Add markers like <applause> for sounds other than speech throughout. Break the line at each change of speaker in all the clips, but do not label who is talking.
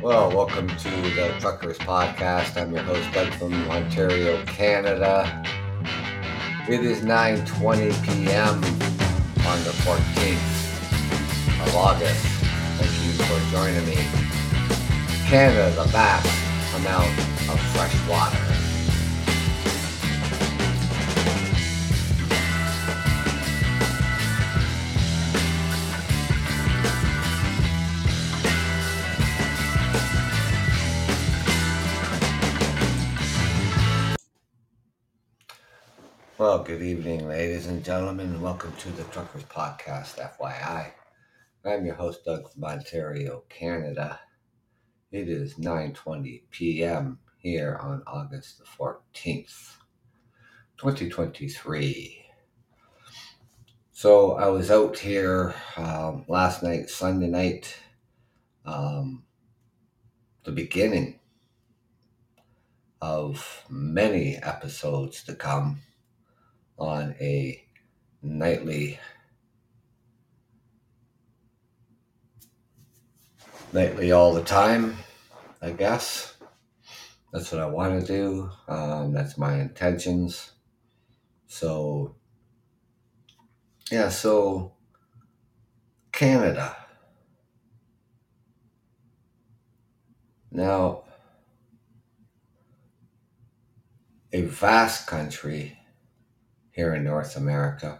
Well, welcome to the Truckers Podcast. I'm your host, Doug from Ontario, Canada. It is 9.20 p.m. on the 14th of August. Thank you for joining me. Canada, the vast amount of fresh water. Good evening, ladies and gentlemen, welcome to the Truckers Podcast, FYI. I'm your host, Doug from Ontario, Canada. It is 9.20 p.m. here on August the 14th, 2023. So I was out here um, last night, Sunday night, um, the beginning of many episodes to come on a nightly nightly all the time i guess. That's what i want to do. Um, that's my intentions. So yeah so canada. Now a vast country here in North America.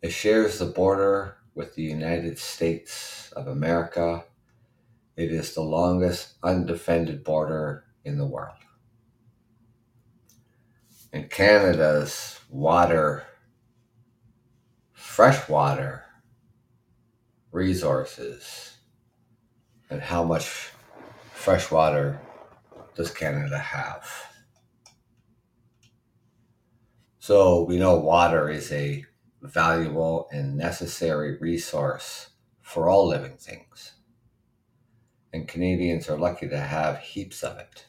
It shares the border with the United States of America. It is the longest undefended border in the world. And Canada's water, freshwater resources, and how much fresh water does Canada have? So we know water is a valuable and necessary resource for all living things. And Canadians are lucky to have heaps of it.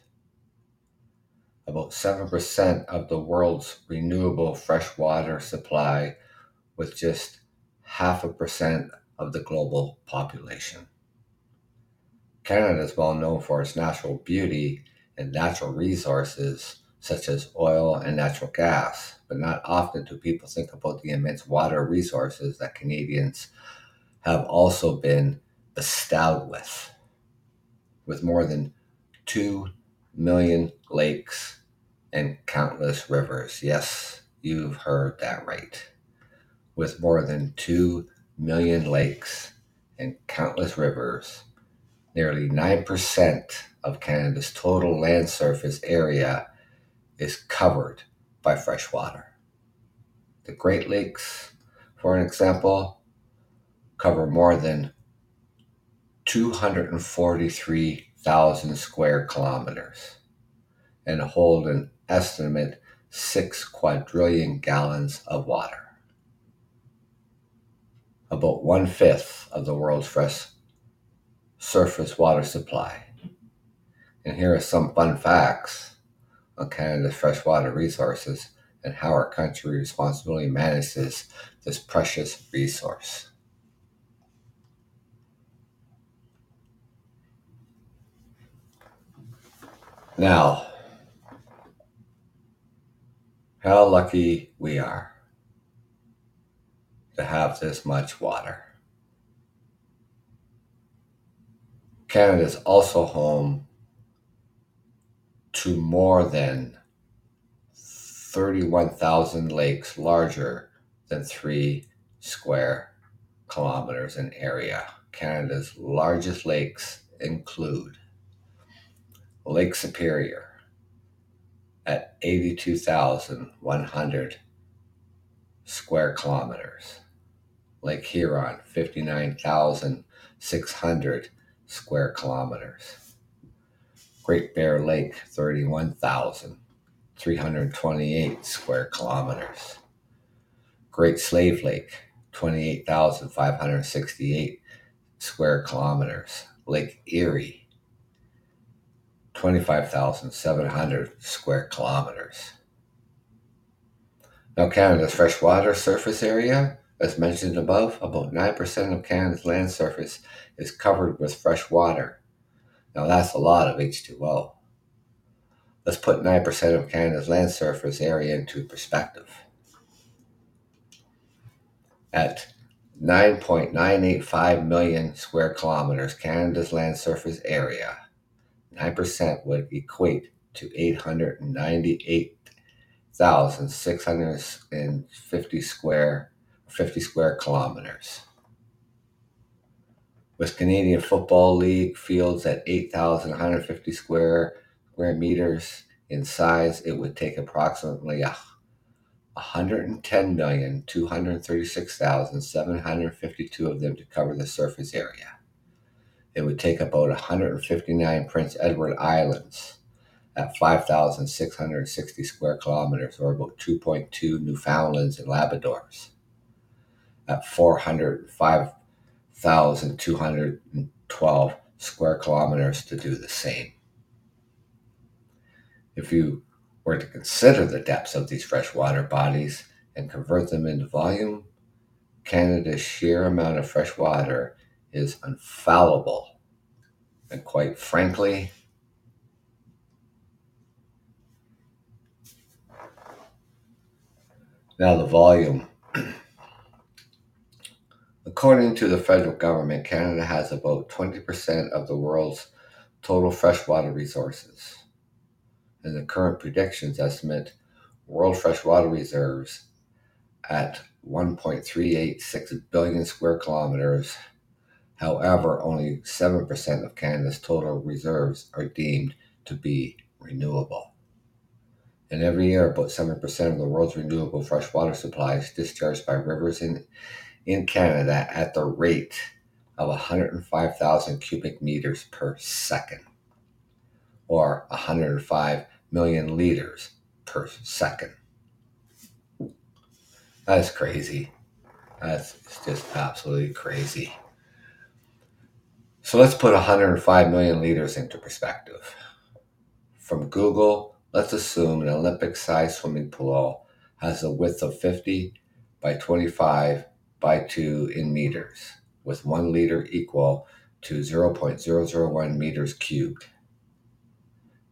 About 7% of the world's renewable freshwater supply, with just half a percent of the global population. Canada is well known for its natural beauty and natural resources such as oil and natural gas, but not often do people think about the immense water resources that Canadians have also been bestowed with, with more than 2 million lakes and countless rivers. Yes, you've heard that right. With more than 2 million lakes and countless rivers, nearly 9% of Canada's total land surface area is covered by fresh water. The Great Lakes, for an example, cover more than 243,000 square kilometers and hold an estimate 6 quadrillion gallons of water. About one fifth of the world's fresh surface water supply. And here are some fun facts on Canada's freshwater resources and how our country responsibly manages this precious resource. Now, how lucky we are to have this much water. Canada is also home to more than 31,000 lakes larger than three square kilometers in area. Canada's largest lakes include Lake Superior at 82,100 square kilometers, Lake Huron, 59,600 square kilometers. Great Bear Lake, 31,328 square kilometers. Great Slave Lake, 28,568 square kilometers. Lake Erie, 25,700 square kilometers. Now, Canada's freshwater surface area, as mentioned above, about 9% of Canada's land surface is covered with fresh water Now that's a lot of H2O. Let's put 9% of Canada's land surface area into perspective. At 9.985 million square kilometers, Canada's land surface area, 9% would equate to 898,650 square 50 square kilometers. With Canadian Football League fields at 8,150 square square meters in size, it would take approximately 110,236,752 of them to cover the surface area. It would take about 159 Prince Edward Islands at 5,660 square kilometers, or about 2.2 Newfoundlands and Labradors at 405,212 square kilometers to do the same. If you were to consider the depths of these freshwater bodies and convert them into volume, Canada's sheer amount of fresh water is infallible. And quite frankly, now the volume. According to the federal government, Canada has about 20% of the world's total freshwater resources and the current predictions estimate world freshwater reserves at 1.386 billion square kilometers. However, only 7% of Canada's total reserves are deemed to be renewable. And every year, about 7% of the world's renewable freshwater supply is discharged by rivers in, in Canada at the rate of 105,000 cubic meters per second, or 105 million liters per second. That's crazy. That's just absolutely crazy. So let's put 105 million liters into perspective. From Google, let's assume an Olympic sized swimming pool has a width of 50 by 25 by 2 in meters, with 1 liter equal to 0.001 meters cubed.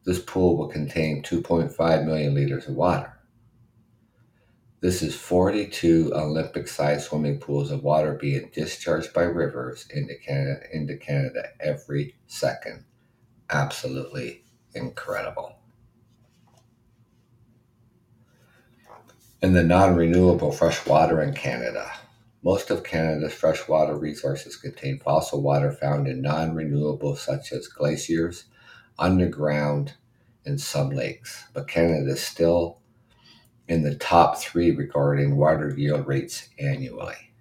This pool will contain 2.5 million liters of water. This is 42 Olympic sized swimming pools of water being discharged by rivers into Canada, into Canada every second. Absolutely incredible. And the non renewable fresh water in Canada. Most of Canada's freshwater resources contain fossil water found in non renewables such as glaciers, underground, and some lakes, but Canada is still in the top three regarding water yield rates annually.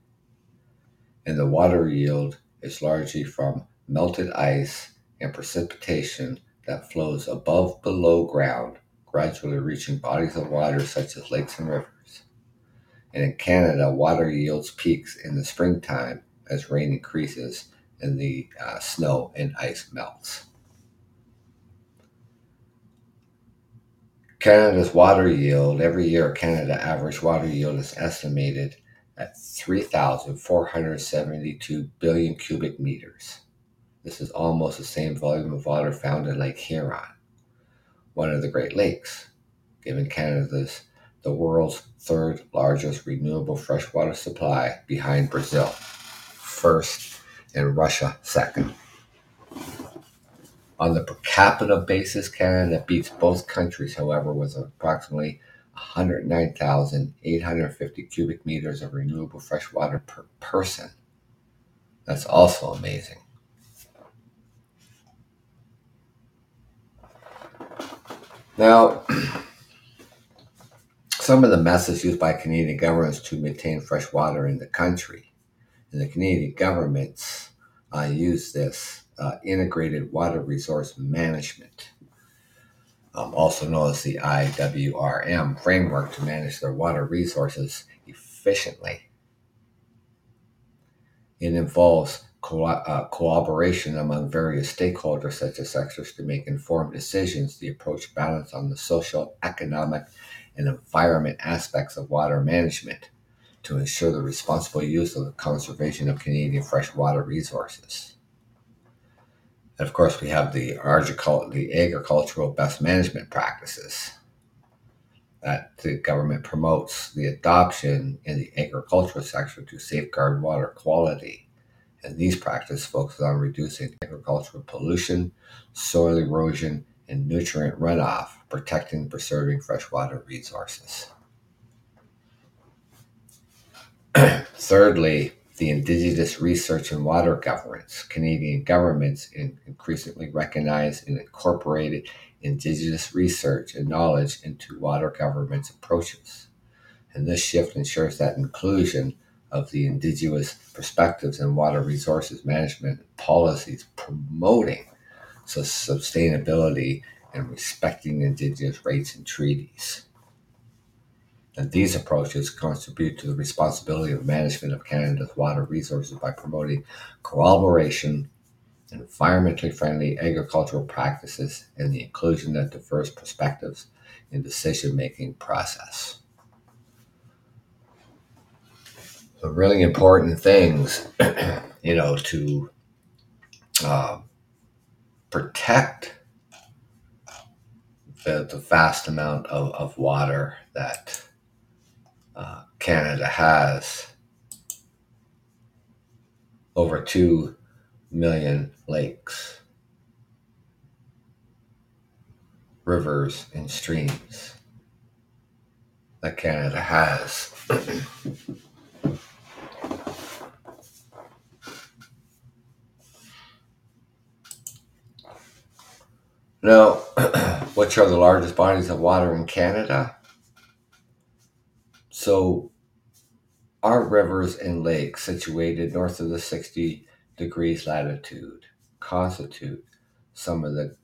And the water yield is largely from melted ice and precipitation that flows above below ground, gradually reaching bodies of water such as lakes and rivers. And in Canada, water yields peaks in the springtime as rain increases and the uh, snow and ice melts. Canada's water yield, every year, Canada average water yield is estimated at 3,472 billion cubic meters. This is almost the same volume of water found in Lake Huron, one of the Great Lakes, giving Canada's the world's third largest renewable freshwater supply behind Brazil, first, and Russia second. On the per capita basis, Canada beats both countries, however, with approximately 109,850 cubic meters of renewable freshwater per person. That's also amazing. Now, <clears throat> some of the methods used by Canadian governments to maintain fresh water in the country, and the Canadian governments uh, use this uh, Integrated Water Resource Management, um, also known as the IWRM framework to manage their water resources efficiently. It involves co- uh, cooperation among various stakeholders, such as sectors, to make informed decisions. The approach balance on the social, economic, and environment aspects of water management to ensure the responsible use of the conservation of Canadian freshwater resources. And of course, we have the, the agricultural best management practices that the government promotes the adoption in the agricultural sector to safeguard water quality. And these practices focus on reducing agricultural pollution, soil erosion, and nutrient runoff, protecting and preserving freshwater resources. <clears throat> Thirdly, the Indigenous Research and Water Governance. Canadian governments increasingly recognize and incorporated Indigenous research and knowledge into water governance approaches. And this shift ensures that inclusion of the Indigenous perspectives in water resources management policies promoting sustainability and respecting Indigenous rights and treaties. And these approaches contribute to the responsibility of management of Canada's water resources by promoting collaboration, environmentally friendly agricultural practices, and the inclusion of diverse perspectives in decision-making process. The really important things, <clears throat> you know, to uh, protect the, the vast amount of, of water that uh, Canada has over 2 million lakes, rivers, and streams that Canada has. <clears throat> now, <clears throat> which are the largest bodies of water in Canada? So, our rivers and lakes situated north of the 60 degrees latitude constitute some of the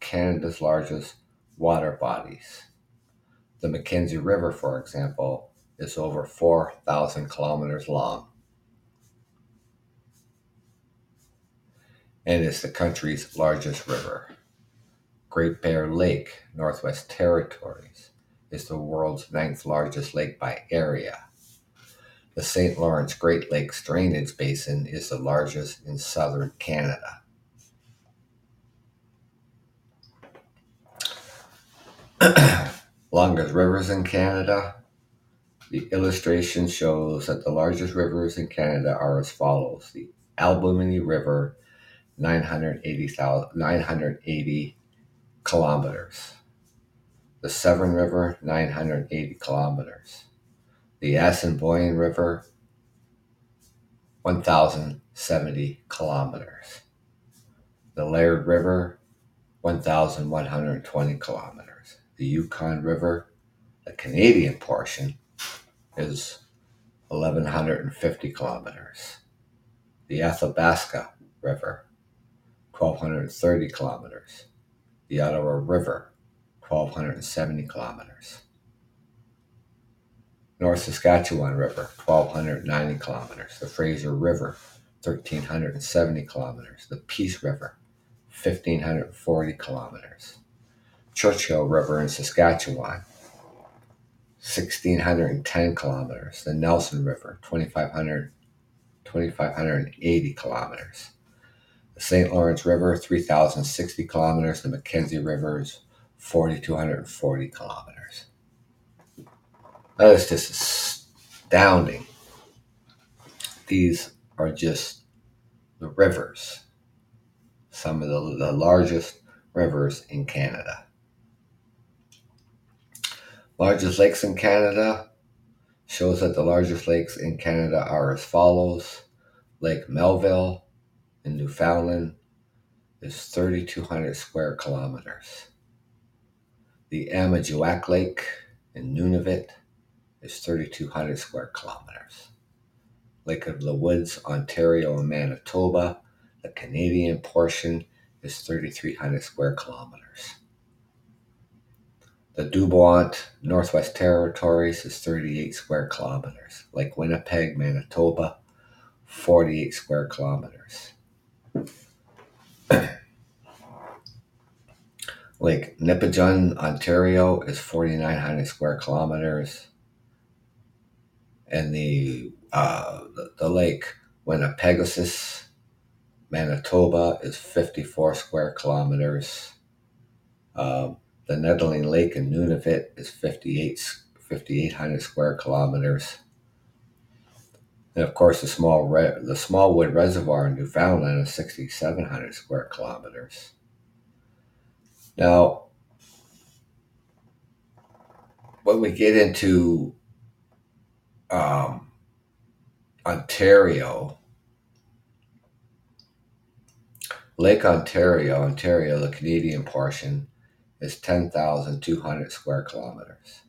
Canada's largest water bodies. The Mackenzie River, for example, is over 4,000 kilometers long and is the country's largest river. Great Bear Lake, Northwest Territories, is the world's ninth largest lake by area. The St. Lawrence Great Lakes Drainage Basin is the largest in southern Canada. <clears throat> Longest rivers in Canada. The illustration shows that the largest rivers in Canada are as follows. The Albany River, 980, 980 kilometers the Severn River, 980 kilometers. The Assiniboine River, 1,070 kilometers. The Liard River, 1,120 kilometers. The Yukon River, the Canadian portion, is 1,150 kilometers. The Athabasca River, 1,230 kilometers. The Ottawa River, 1,270 kilometers. North Saskatchewan River, 1,290 kilometers. The Fraser River, 1,370 kilometers. The Peace River, 1,540 kilometers. Churchill River in Saskatchewan, 1,610 kilometers. The Nelson River, 2,500, 2,580 kilometers. The St. Lawrence River, 3,060 kilometers. The Mackenzie Rivers, 4,240 kilometers. That is just astounding. These are just the rivers, some of the, the largest rivers in Canada. Largest lakes in Canada shows that the largest lakes in Canada are as follows Lake Melville in Newfoundland is 3,200 square kilometers. The Amadjuak Lake in Nunavut is 3,200 square kilometers. Lake of the Woods, Ontario, and Manitoba, the Canadian portion, is 3,300 square kilometers. The Dubois Northwest Territories is 38 square kilometers. Lake Winnipeg, Manitoba, 48 square kilometers. <coughs> Lake Nipigon, Ontario is 4,900 square kilometers. And the, uh, the, the lake Winnipegosis Manitoba is 54 square kilometers. Um, the Nettilling Lake in Nunavut is 58, 5,800 square kilometers. And of course, the small Re- the Smallwood Reservoir in Newfoundland is 6,700 square kilometers. Now, when we get into um, Ontario, Lake Ontario, Ontario, the Canadian portion, is 10,200 square kilometers.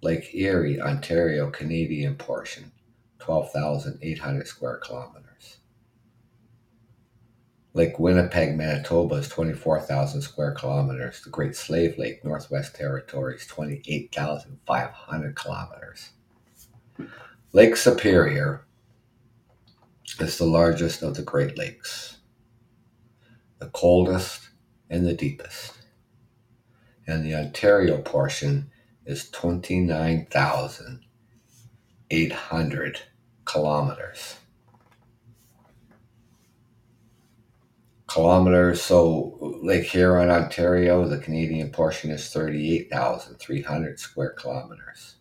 Lake Erie, Ontario, Canadian portion, 12,800 square kilometers. Lake Winnipeg, Manitoba is 24,000 square kilometers. The Great Slave Lake, Northwest Territories, 28,500 kilometers. Lake Superior is the largest of the Great Lakes, the coldest and the deepest. And the Ontario portion is 29,800 kilometers. Kilometers, so Lake Huron, Ontario, the Canadian portion is 38,300 square kilometers.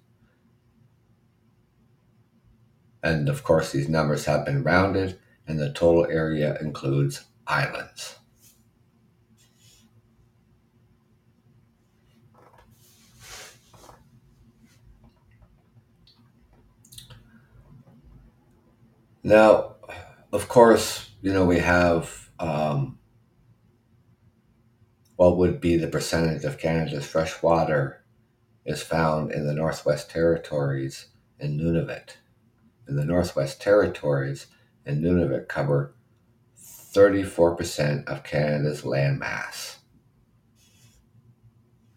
And of course, these numbers have been rounded, and the total area includes islands. Now, of course, you know, we have um, what would be the percentage of Canada's fresh water is found in the Northwest Territories and Nunavut. In the Northwest Territories and Nunavut cover 34% of Canada's land mass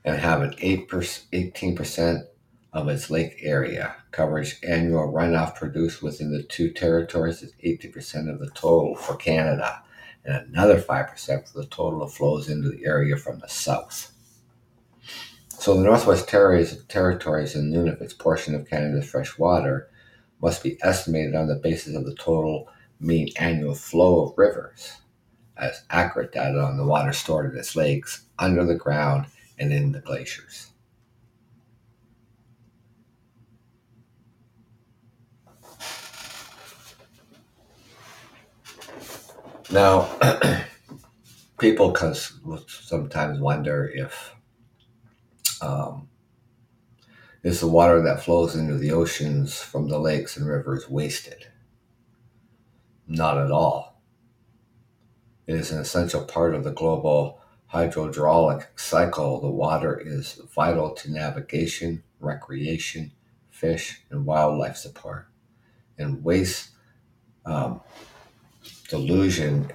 and have an 8 18% of its lake area. Coverage annual runoff produced within the two territories is 80% of the total for Canada, and another 5% for the total that flows into the area from the south. So the Northwest Territories, territories and Nunavut's portion of Canada's fresh water must be estimated on the basis of the total mean annual flow of rivers as accurate data on the water stored in its lakes, under the ground, and in the glaciers. Now, <clears throat> people sometimes wonder if um, is the water that flows into the oceans from the lakes and rivers wasted? Not at all. It is an essential part of the global hydrohydraulic cycle. The water is vital to navigation, recreation, fish, and wildlife support. And waste um, delusion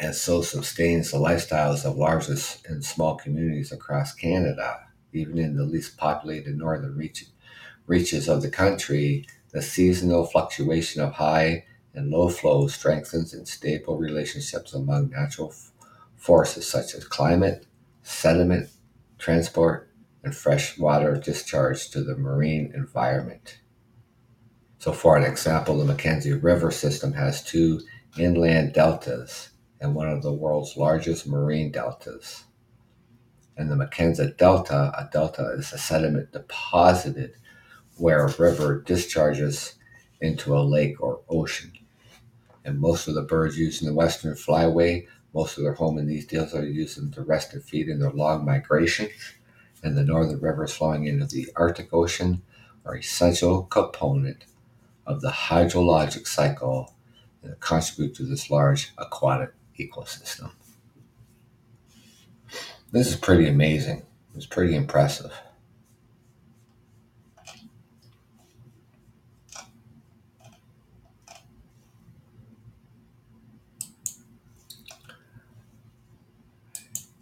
and so sustains the lifestyles of large and small communities across Canada, even in the least populated northern reach, reaches of the country. The seasonal fluctuation of high and low flow strengthens and stable relationships among natural f- forces such as climate, sediment, transport, and fresh water discharge to the marine environment. So, for an example, the Mackenzie River system has two inland deltas and one of the world's largest marine deltas. And the Mackenzie Delta, a delta is a sediment deposited where a river discharges into a lake or ocean. And most of the birds used in the Western Flyway, most of their home in these deltas are them to rest and feed in their long migration. And the northern rivers flowing into the Arctic Ocean are essential component of the hydrologic cycle that contribute to this large aquatic ecosystem. This is pretty amazing. It's pretty impressive.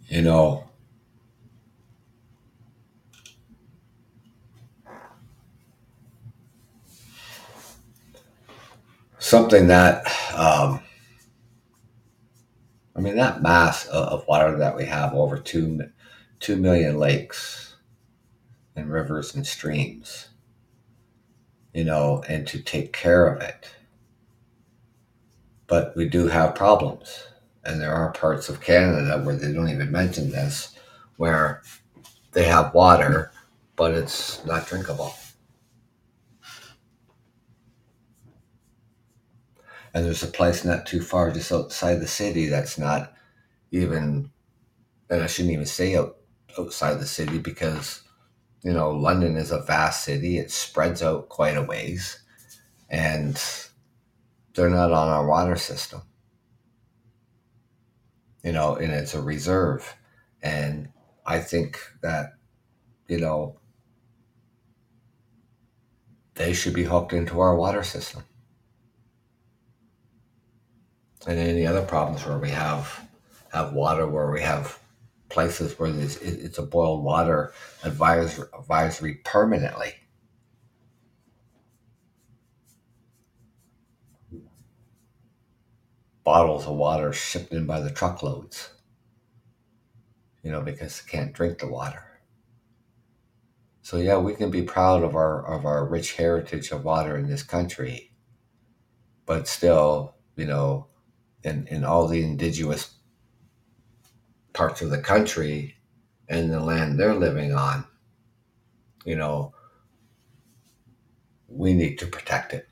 You know, something that um, I mean, that mass of water that we have, over two, 2 million lakes and rivers and streams, you know, and to take care of it. but we do have problems. And there are parts of Canada where they don't even mention this, where they have water, but it's not drinkable. And there's a place not too far, just outside the city, that's not even, and I shouldn't even say out, outside the city because, you know, London is a vast city. It spreads out quite a ways. And they're not on our water system. You know, and it's a reserve. And I think that, you know, they should be hooked into our water system. And any other problems where we have have water, where we have places where it's, it's a boiled water advisory, advisory permanently. Bottles of water shipped in by the truckloads you know, because they can't drink the water. So yeah, we can be proud of our of our rich heritage of water in this country, but still, you know, in in all the indigenous parts of the country and the land they're living on, you know, we need to protect it.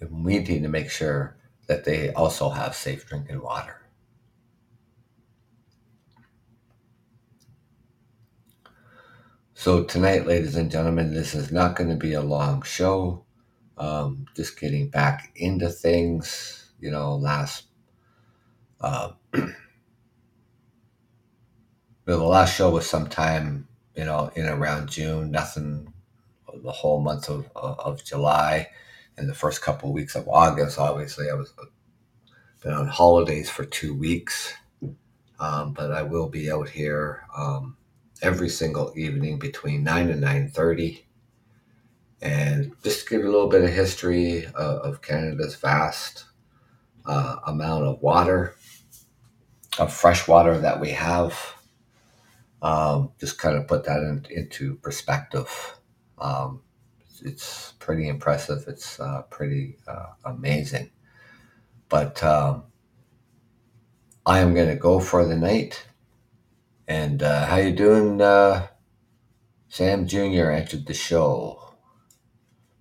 And we need to make sure that they also have safe drinking water. So, tonight, ladies and gentlemen, this is not going to be a long show. Um, just getting back into things. You know, last, <clears throat> uh, the last show was sometime, you know, in around June, nothing the whole month of, of July and the first couple of weeks of August. Obviously, I was been on holidays for two weeks, um, but I will be out here. Um, every single evening between 9 and 9.30 and just to give you a little bit of history uh, of canada's vast uh, amount of water of fresh water that we have um, just kind of put that in, into perspective um, it's pretty impressive it's uh, pretty uh, amazing but um, i am going to go for the night and uh, how you doing, uh, Sam Jr. entered the show.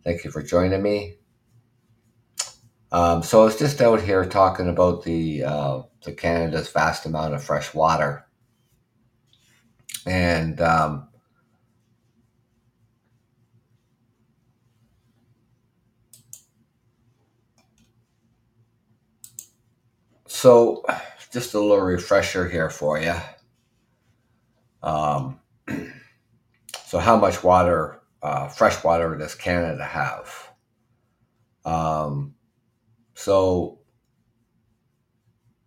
Thank you for joining me. Um, so I was just out here talking about the uh, the Canada's vast amount of fresh water, and um, so just a little refresher here for you. Um, <clears throat> so, how much water, uh, fresh water, does Canada have? Um, so,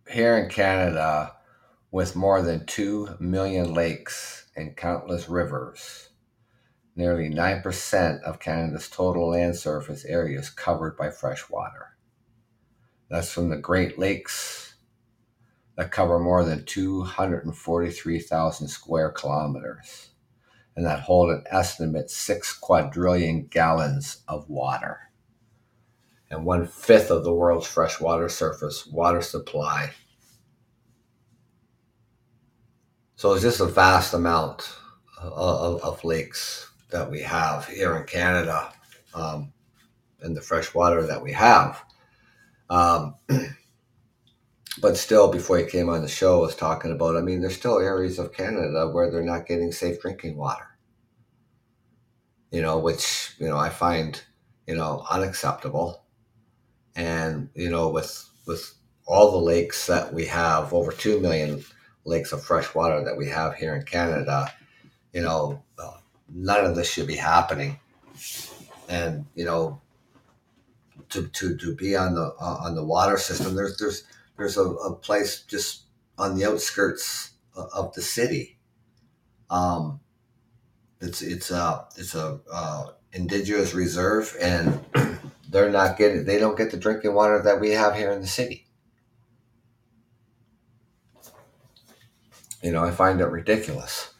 here in Canada, with more than 2 million lakes and countless rivers, nearly 9% of Canada's total land surface area is covered by fresh water. That's from the Great Lakes that cover more than 243,000 square kilometers and that hold an estimate 6 quadrillion gallons of water. And one fifth of the world's freshwater surface water supply. So it's just a vast amount of, of, of lakes that we have here in Canada um, and the fresh water that we have. Um, <clears throat> but still, before he came on the show, I was talking about. I mean, there's still areas of Canada where they're not getting safe drinking water. You know, which you know I find you know unacceptable, and you know with with all the lakes that we have, over two million lakes of fresh water that we have here in Canada, you know, uh, none of this should be happening, and you know, to to to be on the uh, on the water system, there's there's there's a, a place just on the outskirts of the city. Um, it's it's a it's a uh, indigenous reserve, and <clears throat> they're not getting they don't get the drinking water that we have here in the city. You know, I find it ridiculous.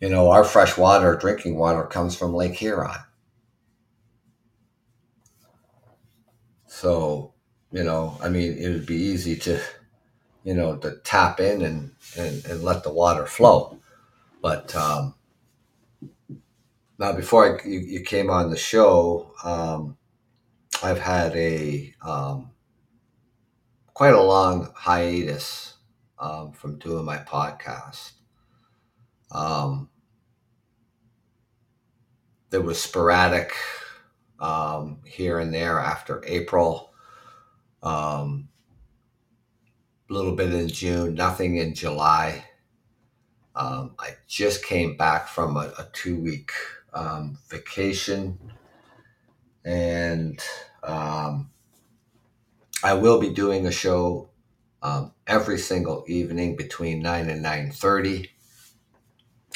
You know, our fresh water, drinking water, comes from Lake Huron. So, you know, I mean, it would be easy to, you know, to tap in and, and, and let the water flow. But um, now, before I, you, you came on the show, um, I've had a um, quite a long hiatus um, from doing my podcast. Um, there was sporadic um, here and there after April. Um, a little bit in June, nothing in July. Um, I just came back from a, a two week um, vacation, and um, I will be doing a show um, every single evening between nine and nine thirty.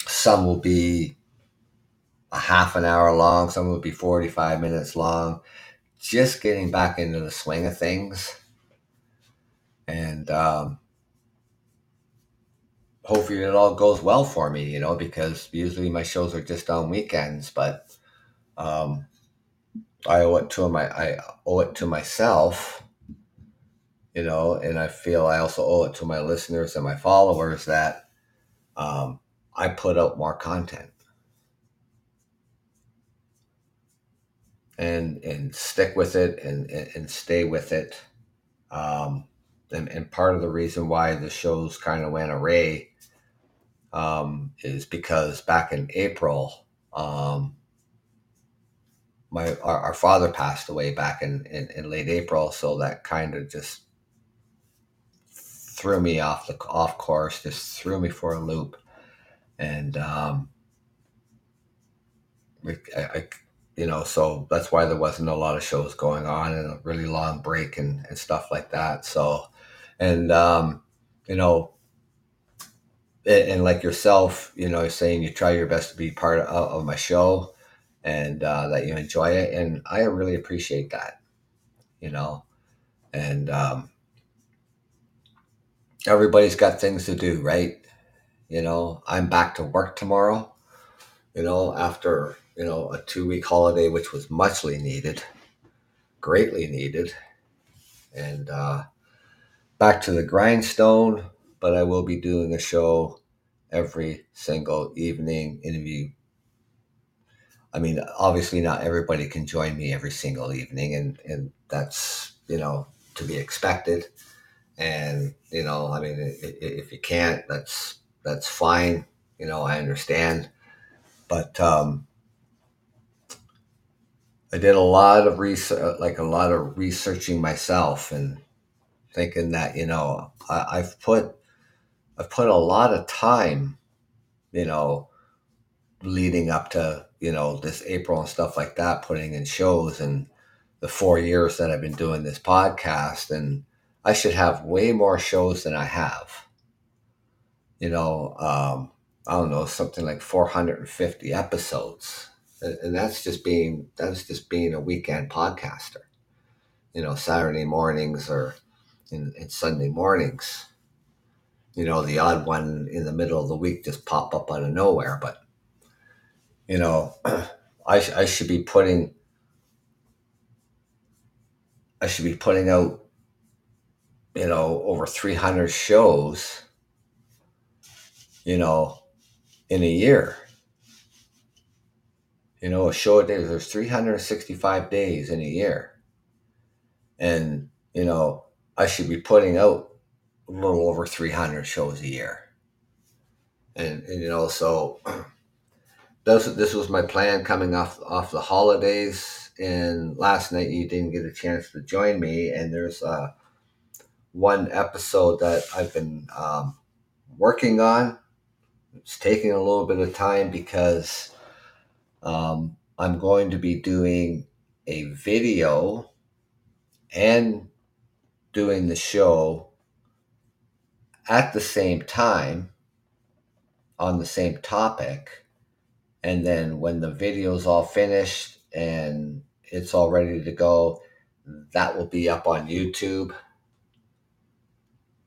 Some will be a half an hour long. Some will be forty five minutes long. Just getting back into the swing of things, and um, hopefully it all goes well for me. You know, because usually my shows are just on weekends, but um, I owe it to my I owe it to myself you know, and I feel I also owe it to my listeners and my followers that um, I put out more content and and stick with it and and, stay with it. Um, and, and part of the reason why the shows kind of went array um, is because back in April, um, my our, our, father passed away back in, in, in late April, so that kind of just threw me off the off course, just threw me for a loop, and um, I, I, you know, so that's why there wasn't a lot of shows going on and a really long break and, and stuff like that. So, and um, you know, and, like yourself, you know, saying you try your best to be part of, of my show and uh, that you enjoy it, and I really appreciate that, you know, and um, everybody's got things to do, right? You know, I'm back to work tomorrow, you know, after, you know, a two week holiday, which was muchly needed, greatly needed. And uh, back to the grindstone, but I will be doing a show every single evening. Interview. I mean, obviously, not everybody can join me every single evening, and, and that's, you know, to be expected and you know i mean if you can't that's that's fine you know i understand but um i did a lot of research like a lot of researching myself and thinking that you know I, i've put i've put a lot of time you know leading up to you know this april and stuff like that putting in shows and the four years that i've been doing this podcast and I should have way more shows than I have. You know, um, I don't know, something like 450 episodes. And that's just being that's just being a weekend podcaster. You know, Saturday mornings or in, in Sunday mornings. You know, the odd one in the middle of the week just pop up out of nowhere. But you know, <clears throat> I, I should be putting I should be putting out you know, over 300 shows, you know, in a year. You know, a show a day, there's 365 days in a year. And, you know, I should be putting out a little over 300 shows a year. And, and you know, so <clears throat> this, this was my plan coming off off the holidays. And last night you didn't get a chance to join me. And there's uh, one episode that I've been um, working on. It's taking a little bit of time because um, I'm going to be doing a video and doing the show at the same time on the same topic. And then when the video's all finished and it's all ready to go, that will be up on YouTube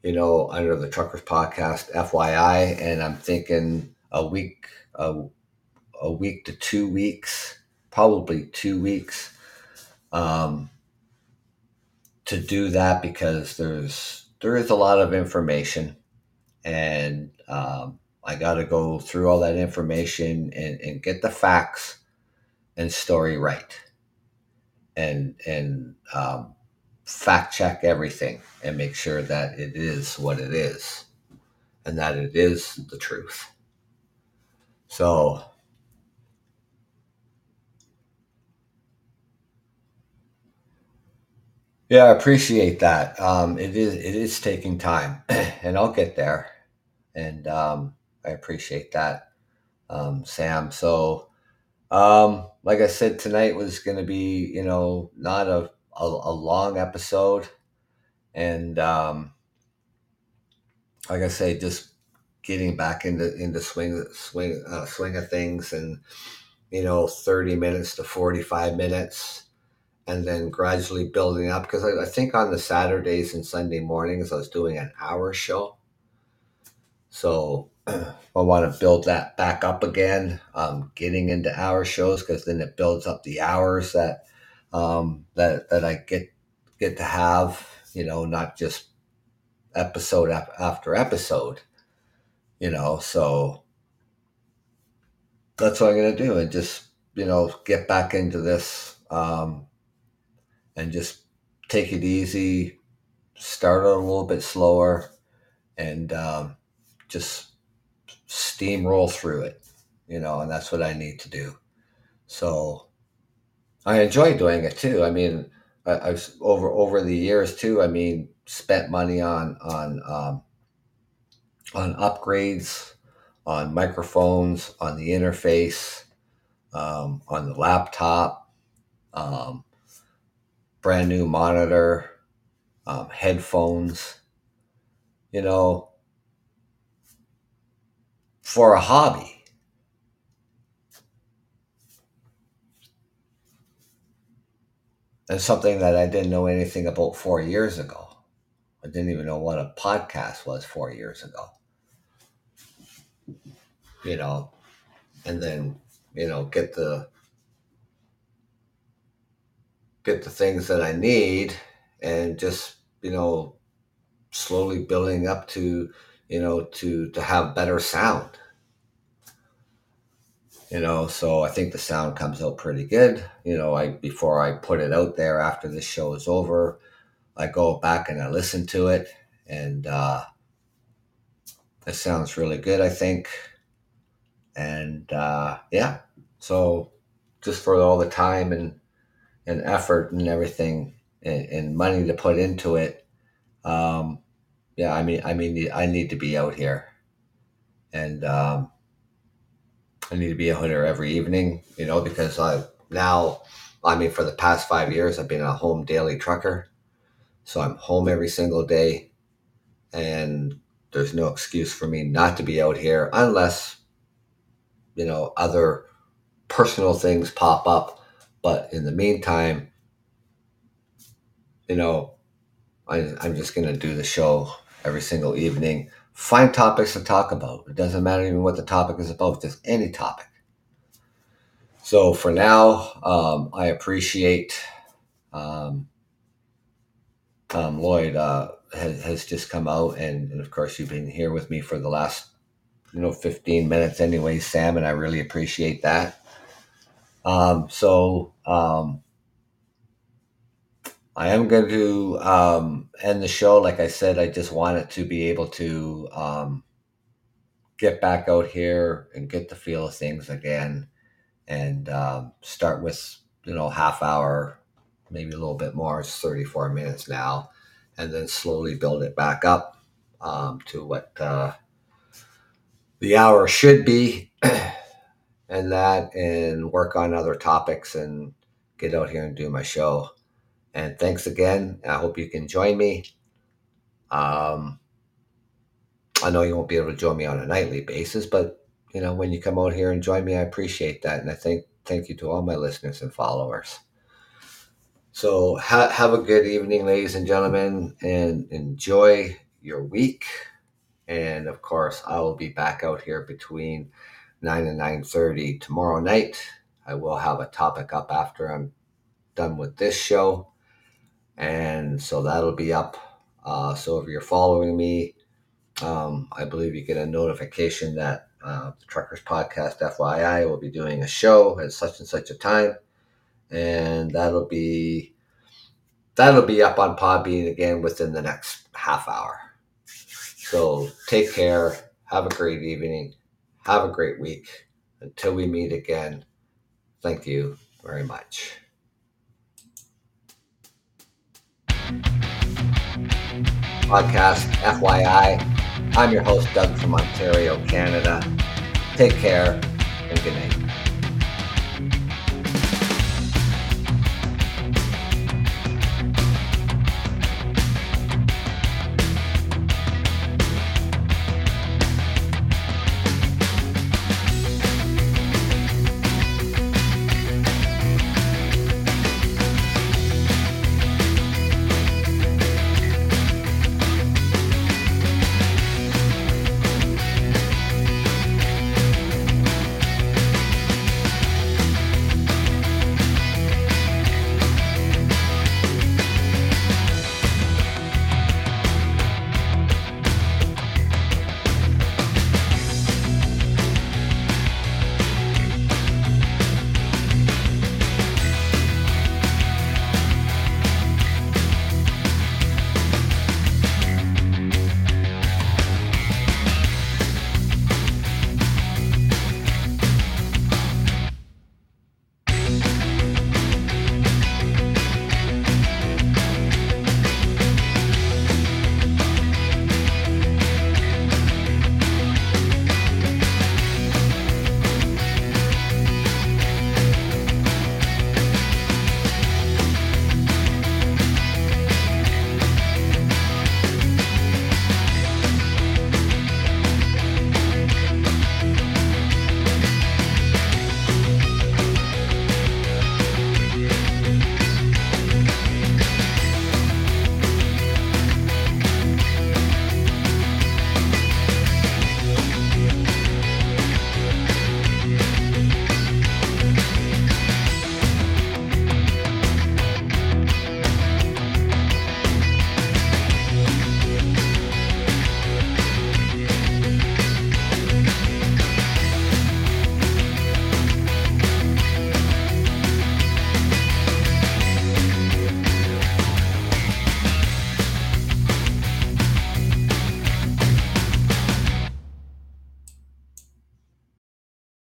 you know, under the Truckers Podcast, FYI, and I'm thinking a week, a, a week to two weeks, probably two weeks. Um, to do that because there's there is a lot of information, and um, I got to go through all that information and, and get the facts and story right, and and um, fact check everything and make sure that it is what it is, and that it is the truth. So Yeah, I appreciate that. Um, it is it is taking time, <clears throat> and I'll get there. And um, I appreciate that, um, Sam. So, um, like I said, tonight was going to be, you know, not a a, a long episode, and um, like I say, just getting back into into swing swing uh, swing of things, and you know, thirty minutes to forty five minutes and then gradually building up because I, I, think on the Saturdays and Sunday mornings I was doing an hour show. So <clears throat> I want to build that back up again, um, getting into hour shows because then it builds up the hours that um, that that I get get to have. You know, not just episode after episode. You know, so that's what I'm gonna do, and just you know get back into this. Um, and just take it easy, start out a little bit slower, and um, just steamroll through it, you know, and that's what I need to do. So I enjoy doing it too. I mean, I, have over over the years too. I mean, spent money on on um, on upgrades, on microphones, on the interface, um, on the laptop. Um, brand new monitor, um, headphones, you know, for a hobby. And something that I didn't know anything about four years ago. I didn't even know what a podcast was four years ago. You know, and then, you know, get the get the things that I need and just, you know, slowly building up to, you know, to to have better sound. You know, so I think the sound comes out pretty good. You know, I before I put it out there after this show is over, I go back and I listen to it and uh it sounds really good, I think. And uh yeah. So just for all the time and and effort and everything and, and money to put into it. Um, yeah, I mean, I mean, I need to be out here, and um, I need to be out here every evening. You know, because I now, I mean, for the past five years, I've been a home daily trucker, so I'm home every single day, and there's no excuse for me not to be out here unless, you know, other personal things pop up but in the meantime, you know, I, I'm just going to do the show every single evening. Find topics to talk about. It doesn't matter even what the topic is about, just any topic. So for now, um, I appreciate um, Tom Lloyd uh, has, has just come out, and, and of course, you've been here with me for the last, you know, 15 minutes anyway, Sam, and I really appreciate that. Um, so um, I am going to um, end the show. Like I said, I just wanted to be able to um, get back out here and get the feel of things again, and um, start with you know half hour, maybe a little bit more. It's thirty four minutes now, and then slowly build it back up um, to what uh, the hour should be. And that and work on other topics and get out here and do my show. And thanks again. I hope you can join me. Um, I know you won't be able to join me on a nightly basis, but you know when you come out here and join me, I appreciate that, and I thank thank you to all my listeners and followers. So ha- have a good evening, ladies and gentlemen, and enjoy your week. And of course, I will be back out here between 9 and 9.30 tomorrow night. I will have a topic up after I'm done with this show. And so that'll be up. Uh, so if you're following me, um, I believe you get a notification that uh, the Truckers Podcast FYI will be doing a show at such and such a time, and that'll be that'll be up on Podbean again within the next half hour. So take care. Have a great evening. Have a great week. Until we meet again, thank you very much. Podcast FYI. I'm your host, Doug from Ontario, Canada. Take care and good night.